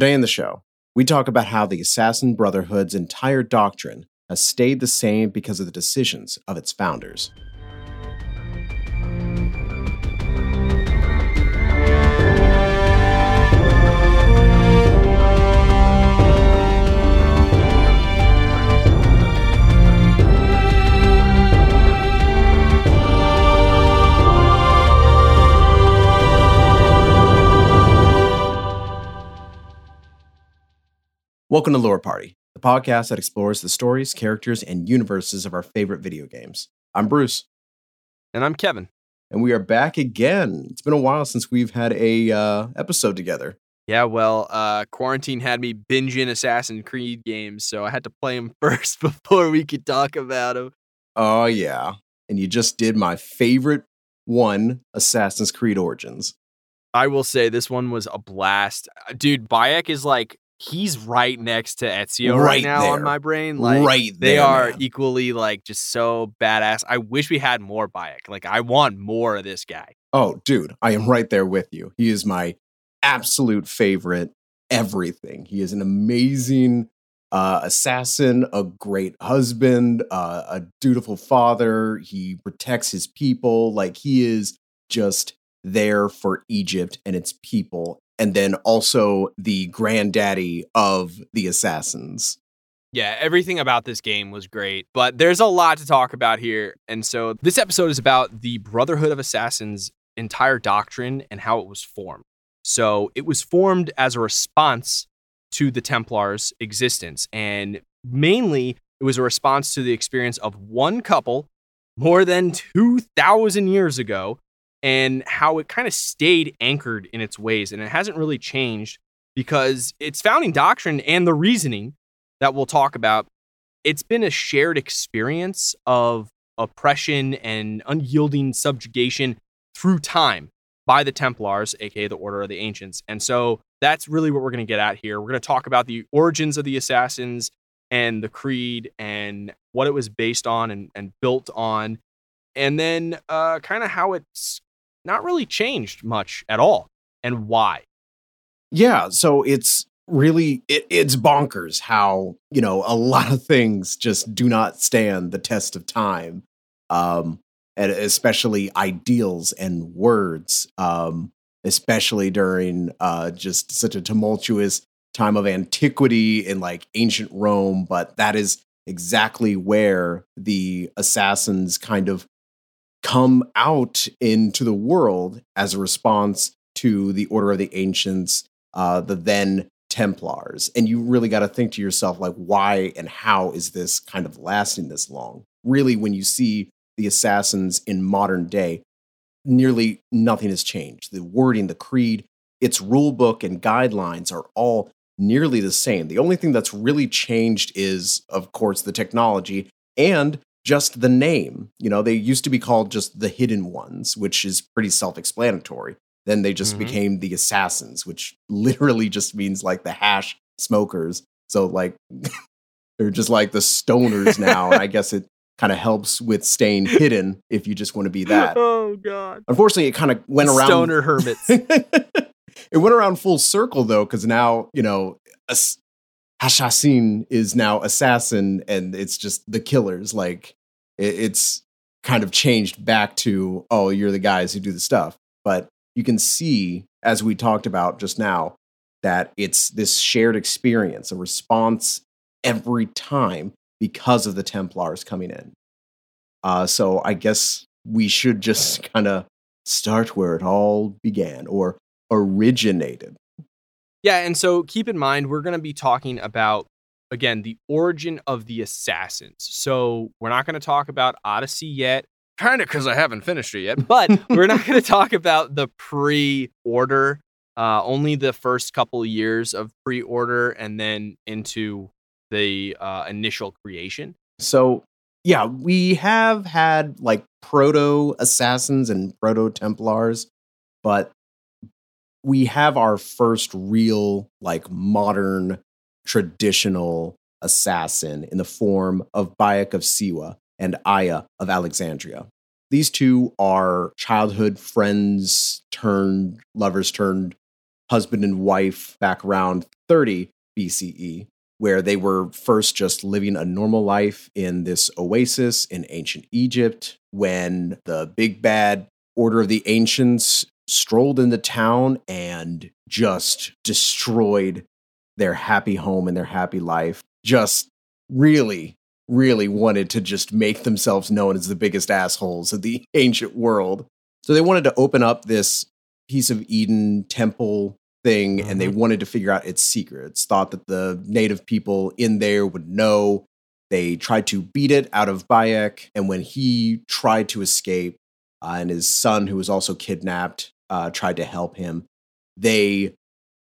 Today in the show, we talk about how the Assassin Brotherhood's entire doctrine has stayed the same because of the decisions of its founders. Welcome to Lore Party, the podcast that explores the stories, characters, and universes of our favorite video games. I'm Bruce, And I'm Kevin. and we are back again. It's been a while since we've had a uh, episode together. Yeah, well, uh, quarantine had me binging Assassin's Creed games, so I had to play them first before we could talk about them. Oh yeah, and you just did my favorite one, Assassin's Creed Origins. I will say this one was a blast. Uh, Dude, Bayek is like, he's right next to Ezio right, Right now on my brain. Like, right they are man. equally, like, just so badass. I wish we had more Bayek. Like, I want more of this guy. Oh, dude, I am right there with you. He is my absolute favorite. Everything. He is an amazing uh, assassin, a great husband, uh, a dutiful father. He protects his people. Like he is just there for Egypt and its people. And then also the granddaddy of the assassins. Yeah, everything about this game was great, but there's a lot to talk about here. And so this episode is about the Brotherhood of Assassins' entire doctrine and how it was formed. So it was formed as a response to the Templars' existence. And mainly, it was a response to the experience of one couple more than 2,000 years ago and how it kind of stayed anchored in its ways. And it hasn't really changed because its founding doctrine and the reasoning that we'll talk about, it's been a shared experience of oppression and unyielding subjugation through time by the Templars, aka the Order of the Ancients. And so that's really what we're going to get at here. We're going to talk about the origins of the assassins and the creed and what it was based on and, and built on, and then uh, kind of how it's not really changed much at all and why. Yeah, so it's really it, it's bonkers how you know a lot of things just do not stand the test of time, um, and especially ideals and words, um, especially during uh, just such a tumultuous time of antiquity in like ancient Rome. But that is exactly where the assassins kind of come out into the world as a response to the Order of the Ancients, uh, the then Templars. And you really got to think to yourself, like, why and how is this kind of lasting this long? Really, when you see the assassins in modern day, nearly nothing has changed. The wording, the creed, its rule book and guidelines are all nearly the same. The only thing that's really changed is, of course, the technology and just the name. You know, they used to be called just the Hidden Ones, which is pretty self explanatory. Then they just Mhm. became the Assassins, which literally just means like the hash smokers. So, like, they're just like the stoners now. and I guess it kind of helps with staying hidden if you just want to be that. Oh, God. Unfortunately, it kind of went around. Stoner hermits. it went around full circle though, because now you know, Hashassin is now assassin, and it's just the killers. Like it, it's kind of changed back to oh, you're the guys who do the stuff. But you can see, as we talked about just now, that it's this shared experience, a response every time because of the Templars coming in. Uh, so I guess we should just kind of start where it all began or originated. Yeah, and so keep in mind we're going to be talking about again the origin of the assassins. So we're not going to talk about Odyssey yet, kind of because I haven't finished it yet. But we're not going to talk about the pre-order. Uh, only the first couple years of pre-order, and then into the uh, initial creation. So, yeah, we have had like proto assassins and proto Templars, but we have our first real, like, modern, traditional assassin in the form of Bayek of Siwa and Aya of Alexandria. These two are childhood friends turned lovers turned husband and wife back around 30 BCE, where they were first just living a normal life in this oasis in ancient Egypt when the big bad Order of the Ancients strolled into town and just destroyed their happy home and their happy life. Just really, really wanted to just make themselves known as the biggest assholes of the ancient world. So they wanted to open up this piece of Eden temple thing mm-hmm. and they mm-hmm. wanted to figure out its secrets. Thought that the native people in there would know. They tried to beat it out of Bayek, and when he tried to escape, uh, and his son, who was also kidnapped, uh, tried to help him, they,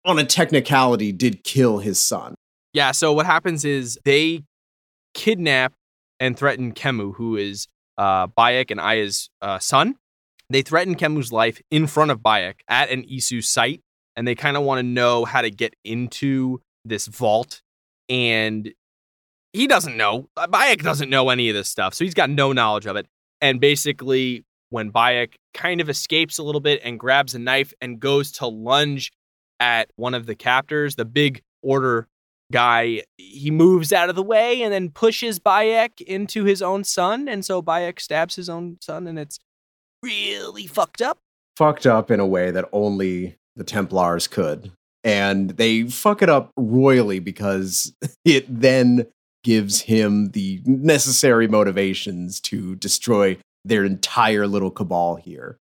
on a technicality, did kill his son. Yeah. So what happens is they kidnap and threaten Khemu, who is uh, Bayek and Aya's uh, son. They threaten Khemu's life in front of Bayek at an Isu site and they kind of want to know how to get into this vault. And he doesn't know. Bayek doesn't know any of this stuff, so he's got no knowledge of it. And basically, when Bayek kind of escapes a little bit and grabs a knife and goes to lunge at one of the captors, the big order guy, he moves out of the way and then pushes Bayek into his own son. And so Bayek stabs his own son, and it's really fucked up. Fucked up in a way that only the Templars could. And they fuck it up royally because it then gives him the necessary motivations to destroy their entire little cabal here.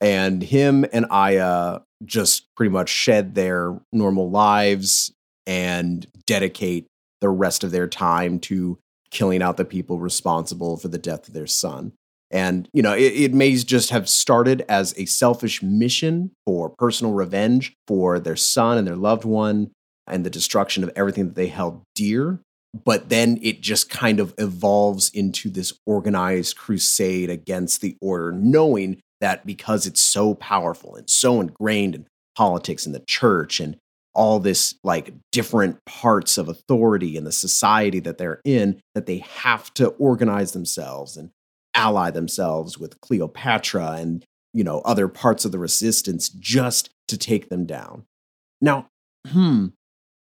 And him and Aya just pretty much shed their normal lives and dedicate the rest of their time to killing out the people responsible for the death of their son. And, you know, it, it, may just have started as a selfish mission for personal revenge for their son and their loved one and the destruction of everything that they held dear. But then it just kind of evolves into this organized crusade against the order, knowing that because it's so powerful and so ingrained in politics and the church and all this like different parts of authority in the society that they're in, that they have to organize themselves and ally themselves with Cleopatra and you know other parts of the resistance just to take them down. Now, hmm,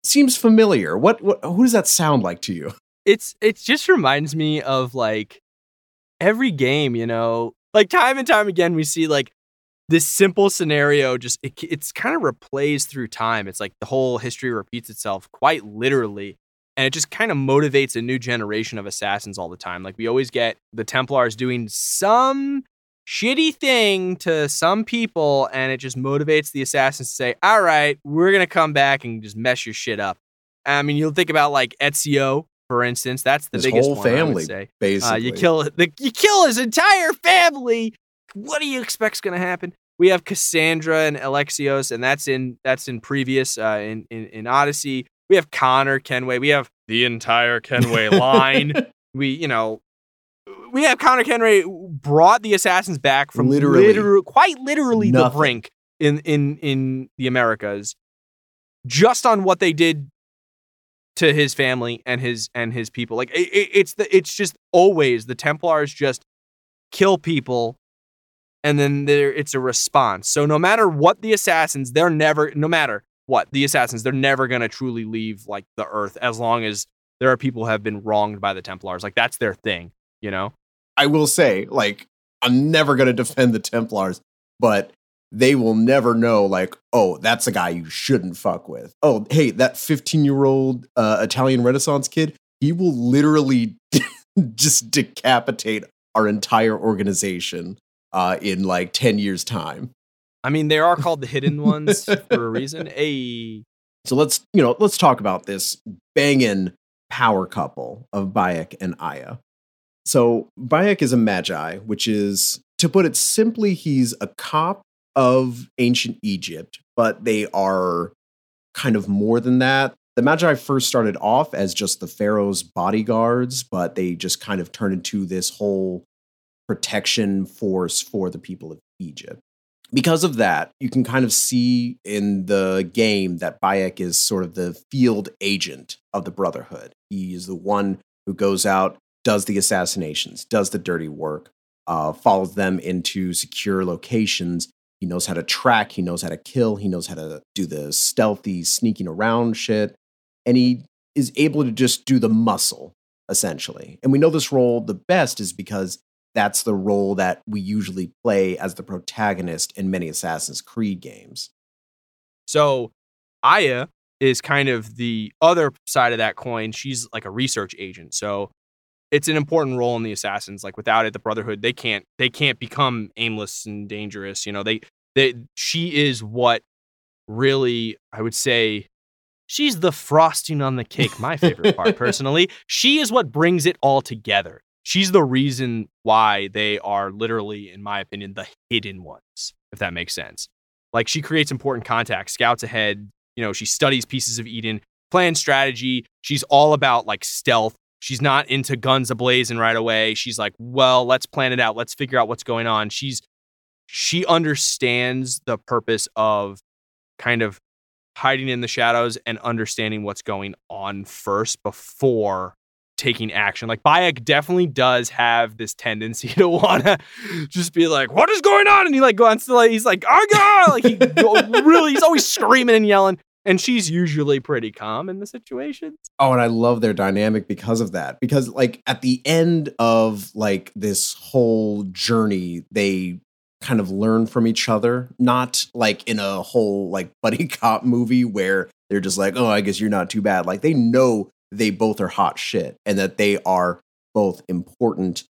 seems familiar. What, what who does that sound like to you? It's it just reminds me of like every game, you know, like time and time again we see like this simple scenario just it, it's kind of replays through time. It's like the whole history repeats itself quite literally and it just kind of motivates a new generation of assassins all the time. Like we always get the Templars doing some shitty thing to some people, and it just motivates the assassins to say, "All right, we're gonna come back and just mess your shit up." I mean, you'll think about like Ezio, for instance. That's the his biggest whole one, family, say. basically. Uh, you kill the, you kill his entire family. What do you expect's gonna happen? We have Cassandra and Alexios, and that's in that's in previous uh, in, in in Odyssey. We have Connor Kenway. We have the entire Kenway line. we, you know, we have Connor Kenway brought the assassins back from literally, quite literally nothing. the brink in in in the Americas, just on what they did to his family and his and his people. Like it, it's the it's just always the Templars just kill people and then there it's a response. So no matter what the assassins, they're never no matter what the assassins they're never going to truly leave like the earth as long as there are people who have been wronged by the templars like that's their thing you know i will say like i'm never going to defend the templars but they will never know like oh that's a guy you shouldn't fuck with oh hey that 15 year old uh, italian renaissance kid he will literally just decapitate our entire organization uh, in like 10 years time I mean, they are called the hidden ones for a reason. A so let's you know let's talk about this banging power couple of Bayek and Aya. So Bayek is a Medjay, which is to put it simply, he's a cop of ancient Egypt, but they are kind of more than that. The Medjay first started off as just the Pharaoh's bodyguards, but they just kind of turned into this whole protection force for the people of Egypt because of that, you can kind of see in the game that Bayek is sort of the field agent of the Brotherhood. He is the one who goes out, does the assassinations, does the dirty work, uh, follows them into secure locations, He knows how to track, he knows how to kill, he knows how to do the stealthy sneaking around shit. And he is able to just do the muscle essentially. And we know this role the best is because that's the role that we usually play as the protagonist in many Assassin's Creed games. So, Aya is kind of the other side of that coin. She's like a research agent. So, it's an important role in the assassins. Like without it, the Brotherhood they can't they can't become aimless and dangerous. You know, they they she is what really I would say she's the frosting on the cake. My favorite part, personally, she is what brings it all together she's the reason why they are literally, in my opinion, the hidden ones, if that makes sense. Like she creates important contacts, scouts ahead, you know, she studies pieces of Eden, plans strategy. She's all about like stealth. She's not into guns ablazing right away. She's like, well, let's plan it out. Let's figure out what's going on. She's she understands the purpose of kind of hiding in the shadows and understanding what's going on first before taking action. Like Bayek definitely does have this tendency to want to just be like, "What is going on?" And he like goes to like he's like, "Oh god!" Like he really he's always screaming and yelling. And she's usually pretty calm in the situations. Oh, and I love their dynamic because of that. Because like at the end of like this whole journey, they kind of learn from each other, not like in a whole like buddy cop movie where they're just like, "Oh, I guess you're not too bad." Like they know they both are hot shit and that they are both important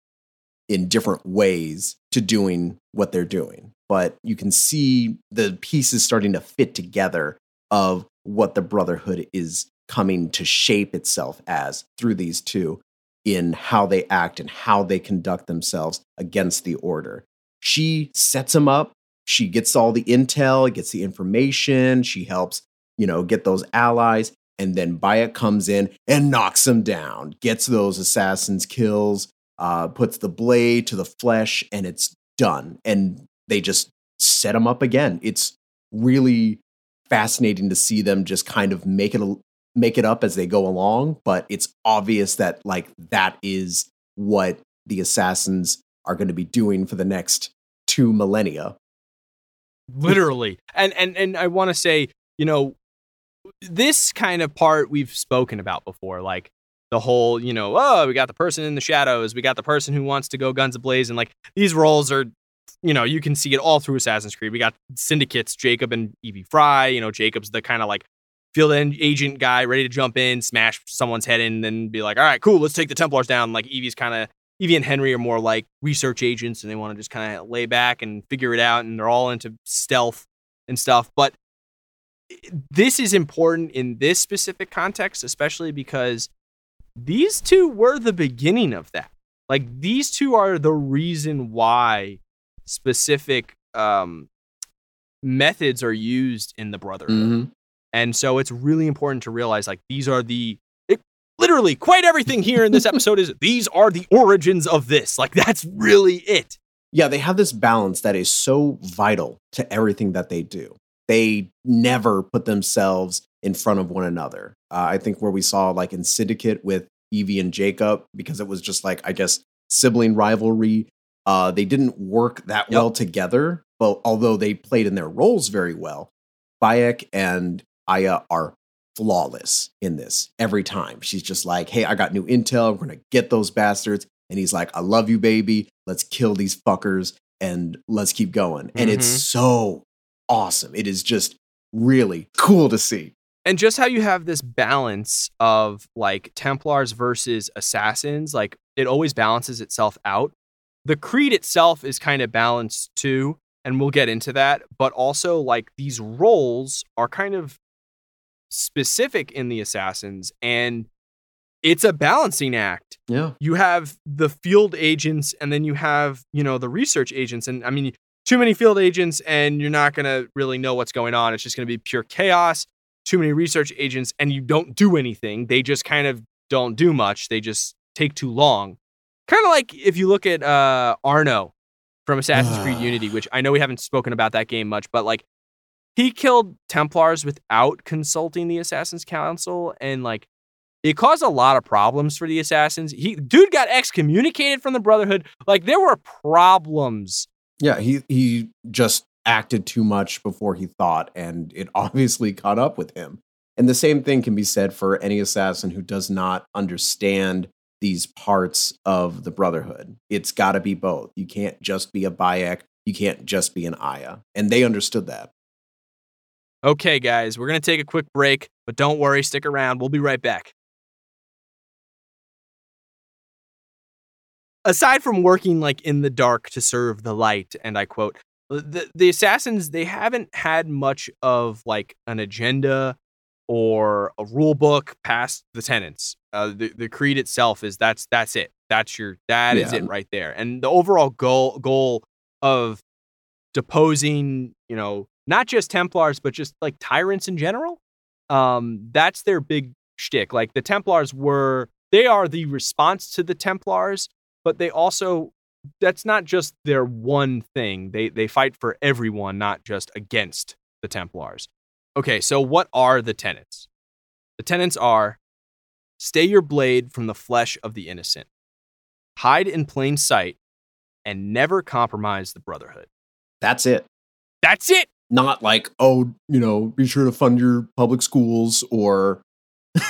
in different ways to doing what they're doing. But you can see the pieces starting to fit together of what the Brotherhood is coming to shape itself as through these two in how they act and how they conduct themselves against the order. She sets them up. She gets all the intel, gets the information. She helps, you know, get those allies and then Bayek comes in and knocks him down, gets those assassins kills, uh, puts the blade to the flesh, and it's done. And they just set him up again. It's really fascinating to see them just kind of make it make it up as they go along. But it's obvious that like that is what the assassins are going to be doing for the next two millennia. Literally, and and and I want to say, you know, this kind of part we've spoken about before, like the whole, you know, oh, we got the person in the shadows, we got the person who wants to go guns ablaze, and like these roles are, you know, you can see it all through Assassin's Creed. We got syndicates, Jacob and Evie Fry. You know, Jacob's the kind of like field agent guy ready to jump in, smash someone's head in, and then be like, all right, cool, let's take the Templars down. Like Evie's kind of Evie and Henry are more like research agents, and they want to just kind of lay back and figure it out, and they're all into stealth and stuff. But this is important in this specific context, especially because these two were the beginning of that. Like these two are the reason why specific um, methods are used in the Brotherhood. Mm-hmm. And so it's really important to realize like these are the it, literally quite everything here in this episode is these are the origins of this. Like that's really it. Yeah, they have this balance that is so vital to everything that they do they never put themselves in front of one another. Uh, I think where we saw like in Syndicate with Evie and Jacob, because it was just like, I guess, sibling rivalry. Uh, they didn't work that yep. well together, but although they played in their roles very well, Bayek and Aya are flawless in this every time. She's just like, hey, I got new intel. We're going to get those bastards. And he's like, I love you, baby. Let's kill these fuckers and let's keep going. And mm-hmm. it's so awesome. It is just really cool to see. And just how you have this balance of like Templars versus assassins, like it always balances itself out. The creed itself is kind of balanced too, and we'll get into that. But also, like these roles are kind of specific in the assassins, and it's a balancing act. Yeah. You have the field agents, and then you have, you know, the research agents. And I mean, too many field agents and you're not going to really know what's going on. It's just going to be pure chaos. Too many research agents and you don't do anything. They just kind of don't do much. They just take too long. Kind of like if you look at uh, Arno from Assassin's Creed Unity, which I know we haven't spoken about that game much, but like he killed Templars without consulting the Assassin's Council and like it caused a lot of problems for the assassins. He dude got excommunicated from the Brotherhood. Like there were problems yeah, he he just acted too much before he thought, and it obviously caught up with him. And the same thing can be said for any assassin who does not understand these parts of the Brotherhood. It's got to be both. You can't just be a Bayek, you can't just be an Aya. And they understood that. Okay, guys, we're going to take a quick break, but don't worry, stick around. We'll be right back. Aside from working like in the dark to serve the light, and I quote, the, the assassins, they haven't had much of like an agenda or a rule book past the tenets. Uh, the, the creed itself is that's that's it. That's your that yeah. is it right there. And the overall goal goal of deposing, you know, not just Templars, but just like tyrants in general. Um, that's their big shtick. Like the Templars were, they are the response to the Templars, but they also that's not just their one thing. They they fight for everyone, not just against the Templars. Okay, so what are the tenets? The tenets are stay your blade from the flesh of the innocent, hide in plain sight, and never compromise the brotherhood. That's it. That's it! Not like oh you know be sure to fund your public schools or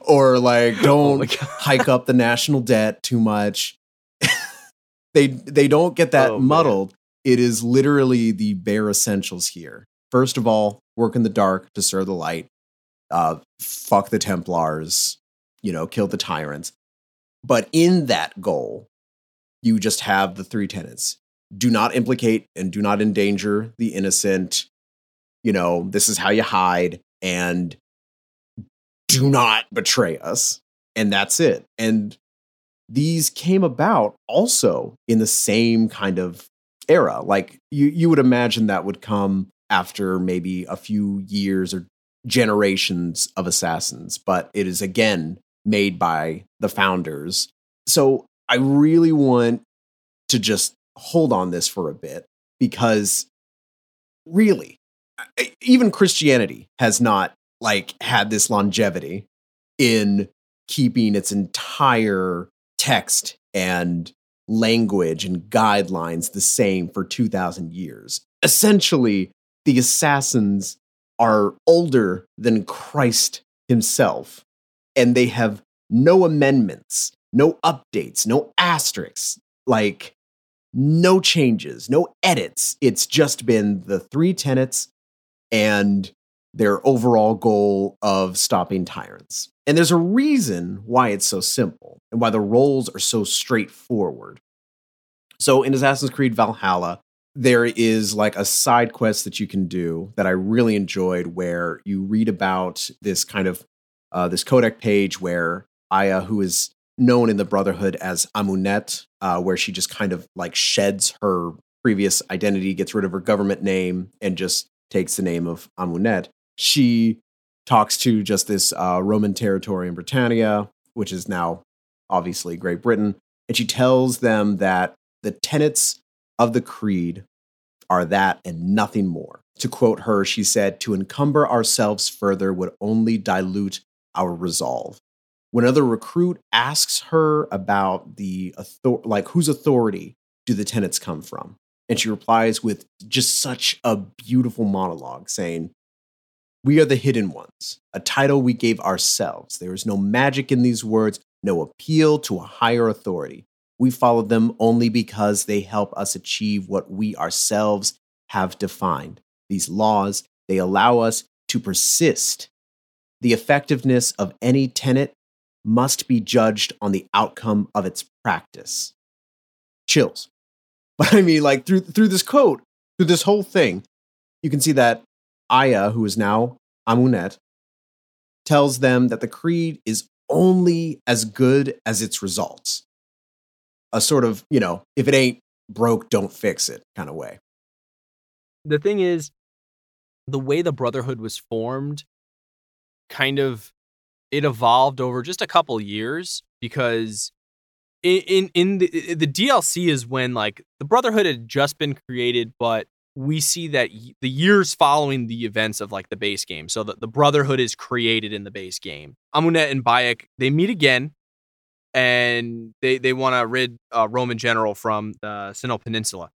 or like oh don't oh hike up the national debt too much. They they don't get that oh, muddled. Man. it is literally the bare essentials here. First of all work in the dark to serve the light uh fuck the templars you know kill the tyrants but in that goal you just have the three tenets do not implicate and do not endanger the innocent. You know, this is how you hide and do not betray us. And that's it. And these came about also in the same kind of era. Like you, you would imagine that would come after maybe a few years or generations of assassins, but it is again made by the founders. So I really want to just hold on this for a bit because really even Christianity has not like had this longevity in keeping its entire text and language and guidelines the same for 2000 years. Essentially, the assassins are older than Christ himself and they have no amendments, no updates, no asterisks. Like no changes, no edits. It's just been the three tenets and their overall goal of stopping tyrants. And there's a reason why it's so simple and why the roles are so straightforward. So in Assassin's Creed Valhalla, there is like a side quest that you can do that I really enjoyed where you read about this kind of uh, this codex page where Aya, who is known in the Brotherhood as Amunet, uh, where she just kind of like sheds her previous identity, gets rid of her government name, and just takes the name of Amunet. She talks to just this uh, Roman territory in Britannia, which is now obviously Great Britain, and she tells them that the tenets of the creed are that and nothing more. To quote her, she said, To encumber ourselves further would only dilute our resolve. When another recruit asks her about the author- like whose authority do the tenets come from? And she replies with just such a beautiful monologue saying we are the hidden ones a title we gave ourselves. There is no magic in these words no appeal to a higher authority we follow them only because they help us achieve what we ourselves have defined these laws they allow us to persist the effectiveness of any tenet must be judged on the outcome of its practice. Chills. But I mean, like through through this quote, through this whole thing, you can see that Aya, who is now Amunet, tells them that the creed is only as good as its results. A sort of, you know, if it ain't broke, don't fix it kind of way. The thing is, the way the Brotherhood was formed kind of it evolved over just a couple years because in, in in the the DLC is when like the Brotherhood had just been created, but we see that the years following the events of like the base game, so that the Brotherhood is created in the base game. Amunet and Bayek they meet again, and they they want to rid uh, Roman general from the Sinai Peninsula.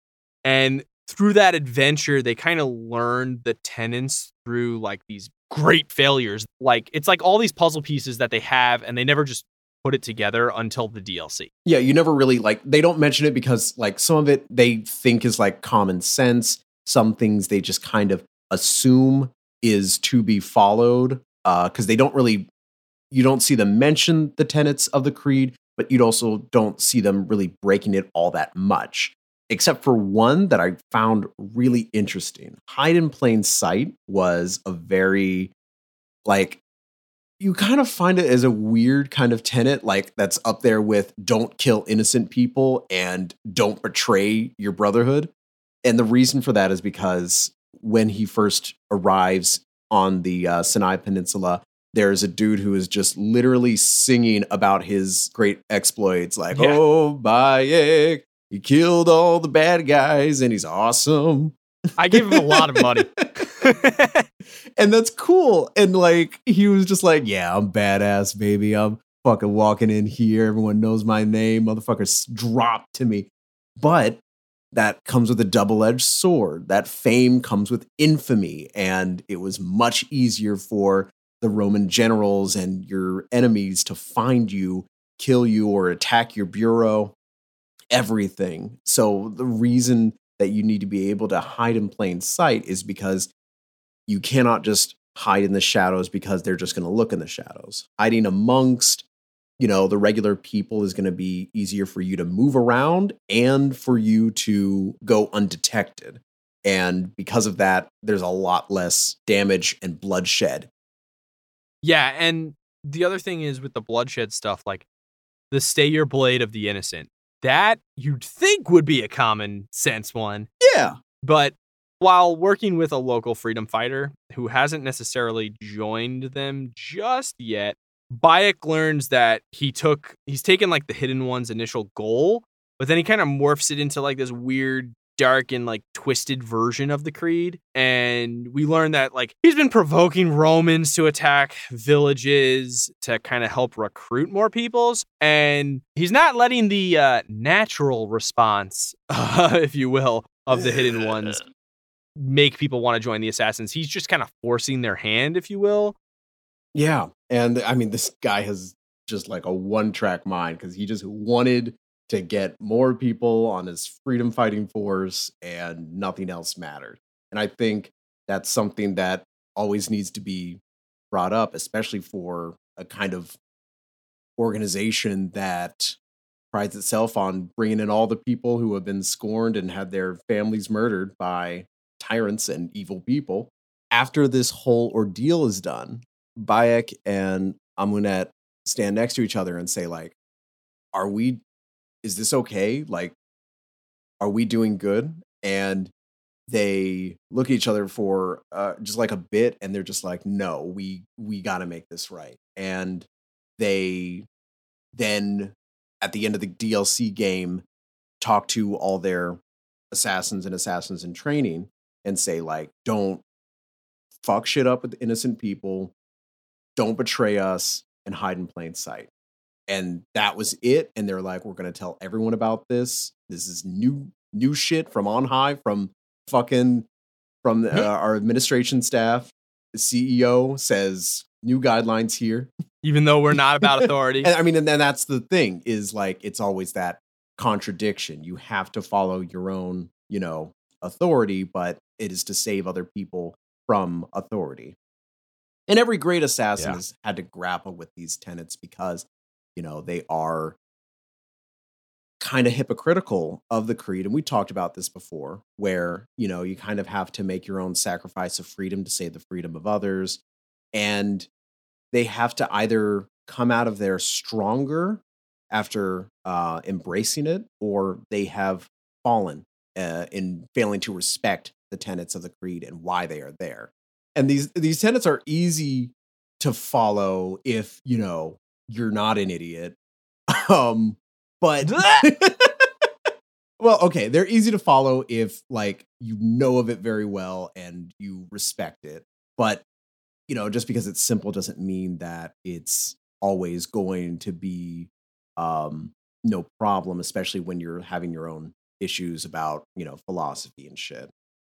And through that adventure, they kind of learned the tenets through like these great failures. Like it's like all these puzzle pieces that they have, and they never just put it together until the DLC. Yeah, you never really like they don't mention it because like some of it they think is like common sense. Some things they just kind of assume is to be followed because uh, they don't really you don't see them mention the tenets of the creed, but you'd also don't see them really breaking it all that much. Except for one that I found really interesting. Hide in plain sight was a very like you kind of find it as a weird kind of tenet, like that's up there with don't kill innocent people and don't betray your brotherhood. And the reason for that is because when he first arrives on the uh, Sinai Peninsula, there's a dude who is just literally singing about his great exploits, like, yeah. oh, Bayek, he killed all the bad guys and he's awesome. I gave him a lot of money. and that's cool. And like he was just like, Yeah, I'm badass, baby. I'm fucking walking in here. Everyone knows my name. Motherfuckers drop to me. But that comes with a double-edged sword. That fame comes with infamy. And it was much easier for the Roman generals and your enemies to find you, kill you, or attack your bureau. Everything. So the reason that you need to be able to hide in plain sight is because you cannot just hide in the shadows because they're just going to look in the shadows. Hiding amongst, you know, the regular people is going to be easier for you to move around and for you to go undetected. And because of that, there's a lot less damage and bloodshed. Yeah, and the other thing is with the bloodshed stuff, like the stay your blade of the innocent. That you'd think would be a common sense one. Yeah. But while working with a local freedom fighter who hasn't necessarily joined them just yet, Bayek learns that he took he's taken like the hidden one's initial goal, but then he kind of morphs it into like this weird dark and like twisted version of the creed and we learn that like he's been provoking romans to attack villages to kind of help recruit more peoples and he's not letting the uh, natural response uh, if you will of the hidden ones make people want to join the assassins. He's just kind of forcing their hand, if you will. Yeah. And I mean, this guy has just like a one track mind because he just wanted to get more people on his freedom fighting force and nothing else mattered. And I think that's something that always needs to be brought up, especially for a kind of organization that prides itself on bringing in all the people who have been scorned and had their families murdered by tyrants and evil people. After this whole ordeal is done, Bayek and Amunet stand next to each other and say, like, are we, is this okay? Like, are we doing good? And they look at each other for uh, just like a bit and they're just like, no, we, we got to make this right. And they then at the end of the DLC game talk to all their assassins and assassins in training and say like don't fuck shit up with innocent people don't betray us and hide in plain sight and that was it and they're like we're going to tell everyone about this. This is new new shit from on high from fucking from the, uh, our administration staff. The ceo says new guidelines here. Even though we're not about authority. And i mean and then that's the thing is like it's always that contradiction. You have to follow your own you know authority but it is to save other people from authority. And every great assassin yeah. has had to grapple with these tenets because, you know, they are kind of hypocritical of the creed. And we talked about this before, where, you know, you kind of have to make your own sacrifice of freedom to save the freedom of others. And they have to either come out of there stronger after uh, embracing it, or they have fallen uh, in failing to respect the tenets of the creed and why they are there. And these these tenets are easy to follow if, you know, you're not an idiot. Um but Well, okay, they're easy to follow if like you know of it very well and you respect it. But you know, just because it's simple doesn't mean that it's always going to be um no problem, especially when you're having your own issues about, you know, philosophy and shit.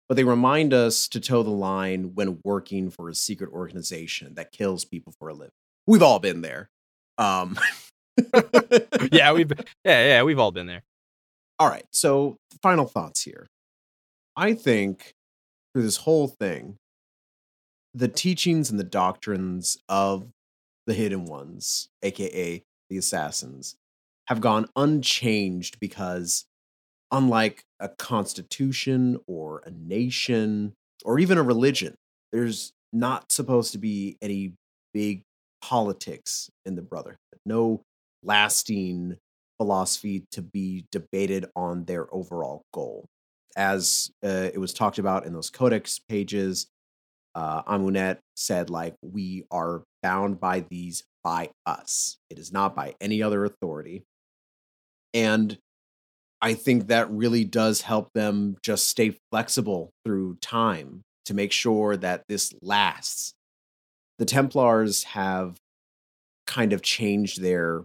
But they remind us to toe the line when working for a secret organization that kills people for a living. We've all been there. Um yeah, we've yeah, yeah, we've all been there. All right. So, final thoughts here. I think through this whole thing, the teachings and the doctrines of the hidden ones, aka the assassins, have gone unchanged because, unlike a constitution or a nation or even a religion, there's not supposed to be any big politics in the Brotherhood. No lasting philosophy to be debated on their overall goal. As uh, it was talked about in those codex pages, uh, Amunet said, like, we are bound by these by us. It is not by any other authority. And I think that really does help them just stay flexible through time to make sure that this lasts. The Templars have kind of changed their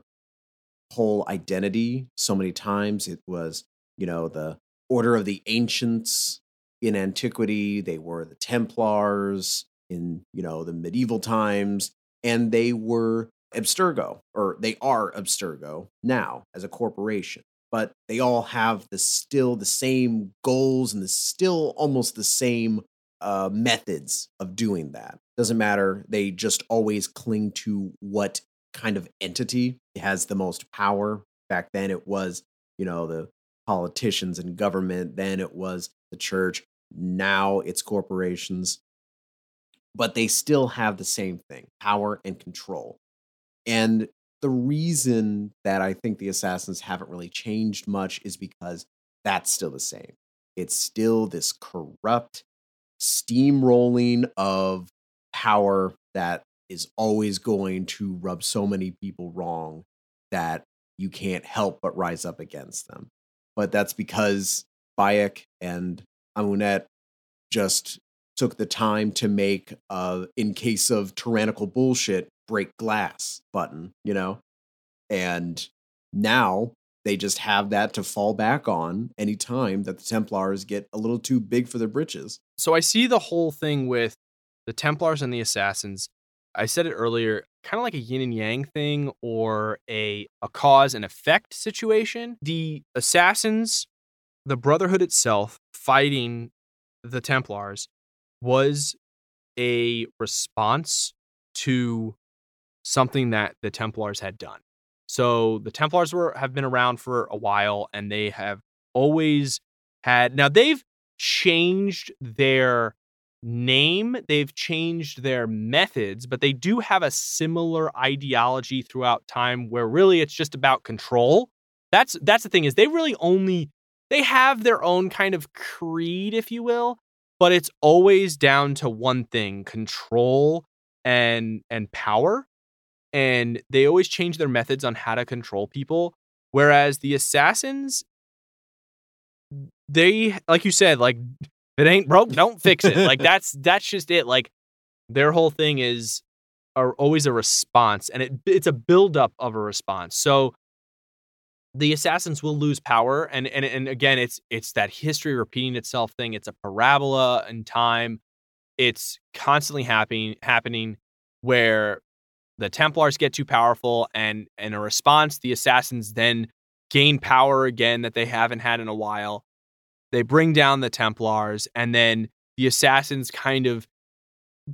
whole identity so many times. It was, you know, the Order of the Ancients in antiquity, they were the Templars in, you know, the medieval times, and they were Abstergo, or they are Abstergo now as a corporation. But they all have the still the same goals and the still almost the same uh, methods of doing that. Doesn't matter. They just always cling to what kind of entity has the most power. Back then, it was, you know, the politicians and government. Then it was the church. Now it's corporations. But they still have the same thing power and control. And the reason that I think the assassins haven't really changed much is because that's still the same. It's still this corrupt steamrolling of power that is always going to rub so many people wrong that you can't help but rise up against them. But that's because Bayek and Amunet just took the time to make uh in case of tyrannical bullshit break glass button, you know? And now they just have that to fall back on anytime that the Templars get a little too big for their britches. So I see the whole thing with the Templars and the Assassins I said it earlier, kind of like a yin and yang thing or a, a cause and effect situation. The assassins, the Brotherhood itself, fighting the Templars was a response to something that the Templars had done. So the Templars were have been around for a while and they have always had now they've changed their name, they've changed their methods, but they do have a similar ideology throughout time where really it's just about control. That's that's the thing is they really only they have their own kind of creed if you will, but it's always down to one thing, control and and power. And they always change their methods on how to control people whereas the assassins they like you said like it ain't broke, don't fix it. like that's that's just it. Like their whole thing is are always a response, and it it's a buildup of a response. So the assassins will lose power, and and and again, it's it's that history repeating itself thing. It's a parabola in time. It's constantly happening happening where the Templars get too powerful, and in a response, the assassins then gain power again that they haven't had in a while they bring down the Templars, and then the assassins kind of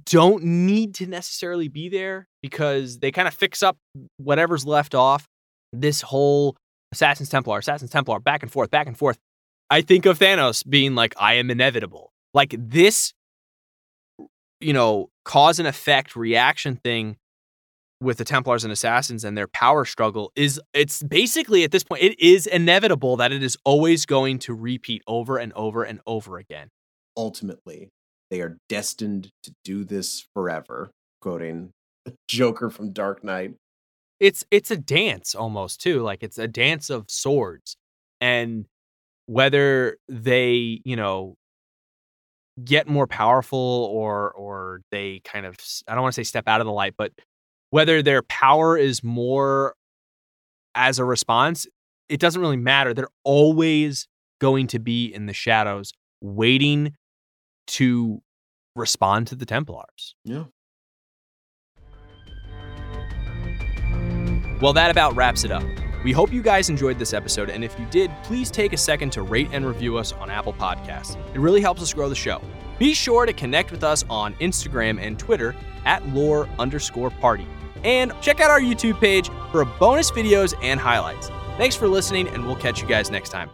don't need to necessarily be there because they kind of fix up whatever's left off. This whole Assassins Templar, Assassins Templar, back and forth, back and forth. I think of Thanos being like, I am inevitable. Like this, you know, cause and effect reaction thing with the Templars and Assassins and their power struggle is it's basically at this point it is inevitable that it is always going to repeat over and over and over again. Ultimately, they are destined to do this forever, quoting Joker from Dark Knight. It's it's a dance almost too, like it's a dance of swords. And whether they, you know, get more powerful or or they kind of I don't want to say step out of the light, but whether their power is more as a response, it doesn't really matter. They're always going to be in the shadows waiting to respond to the Templars. Yeah. Well, that about wraps it up. We hope you guys enjoyed this episode, and if you did, please take a second to rate and review us on Apple Podcasts. It really helps us grow the show. Be sure to connect with us on Instagram and Twitter at lore underscore party. And check out our YouTube page for bonus videos and highlights. Thanks for listening, and we'll catch you guys next time.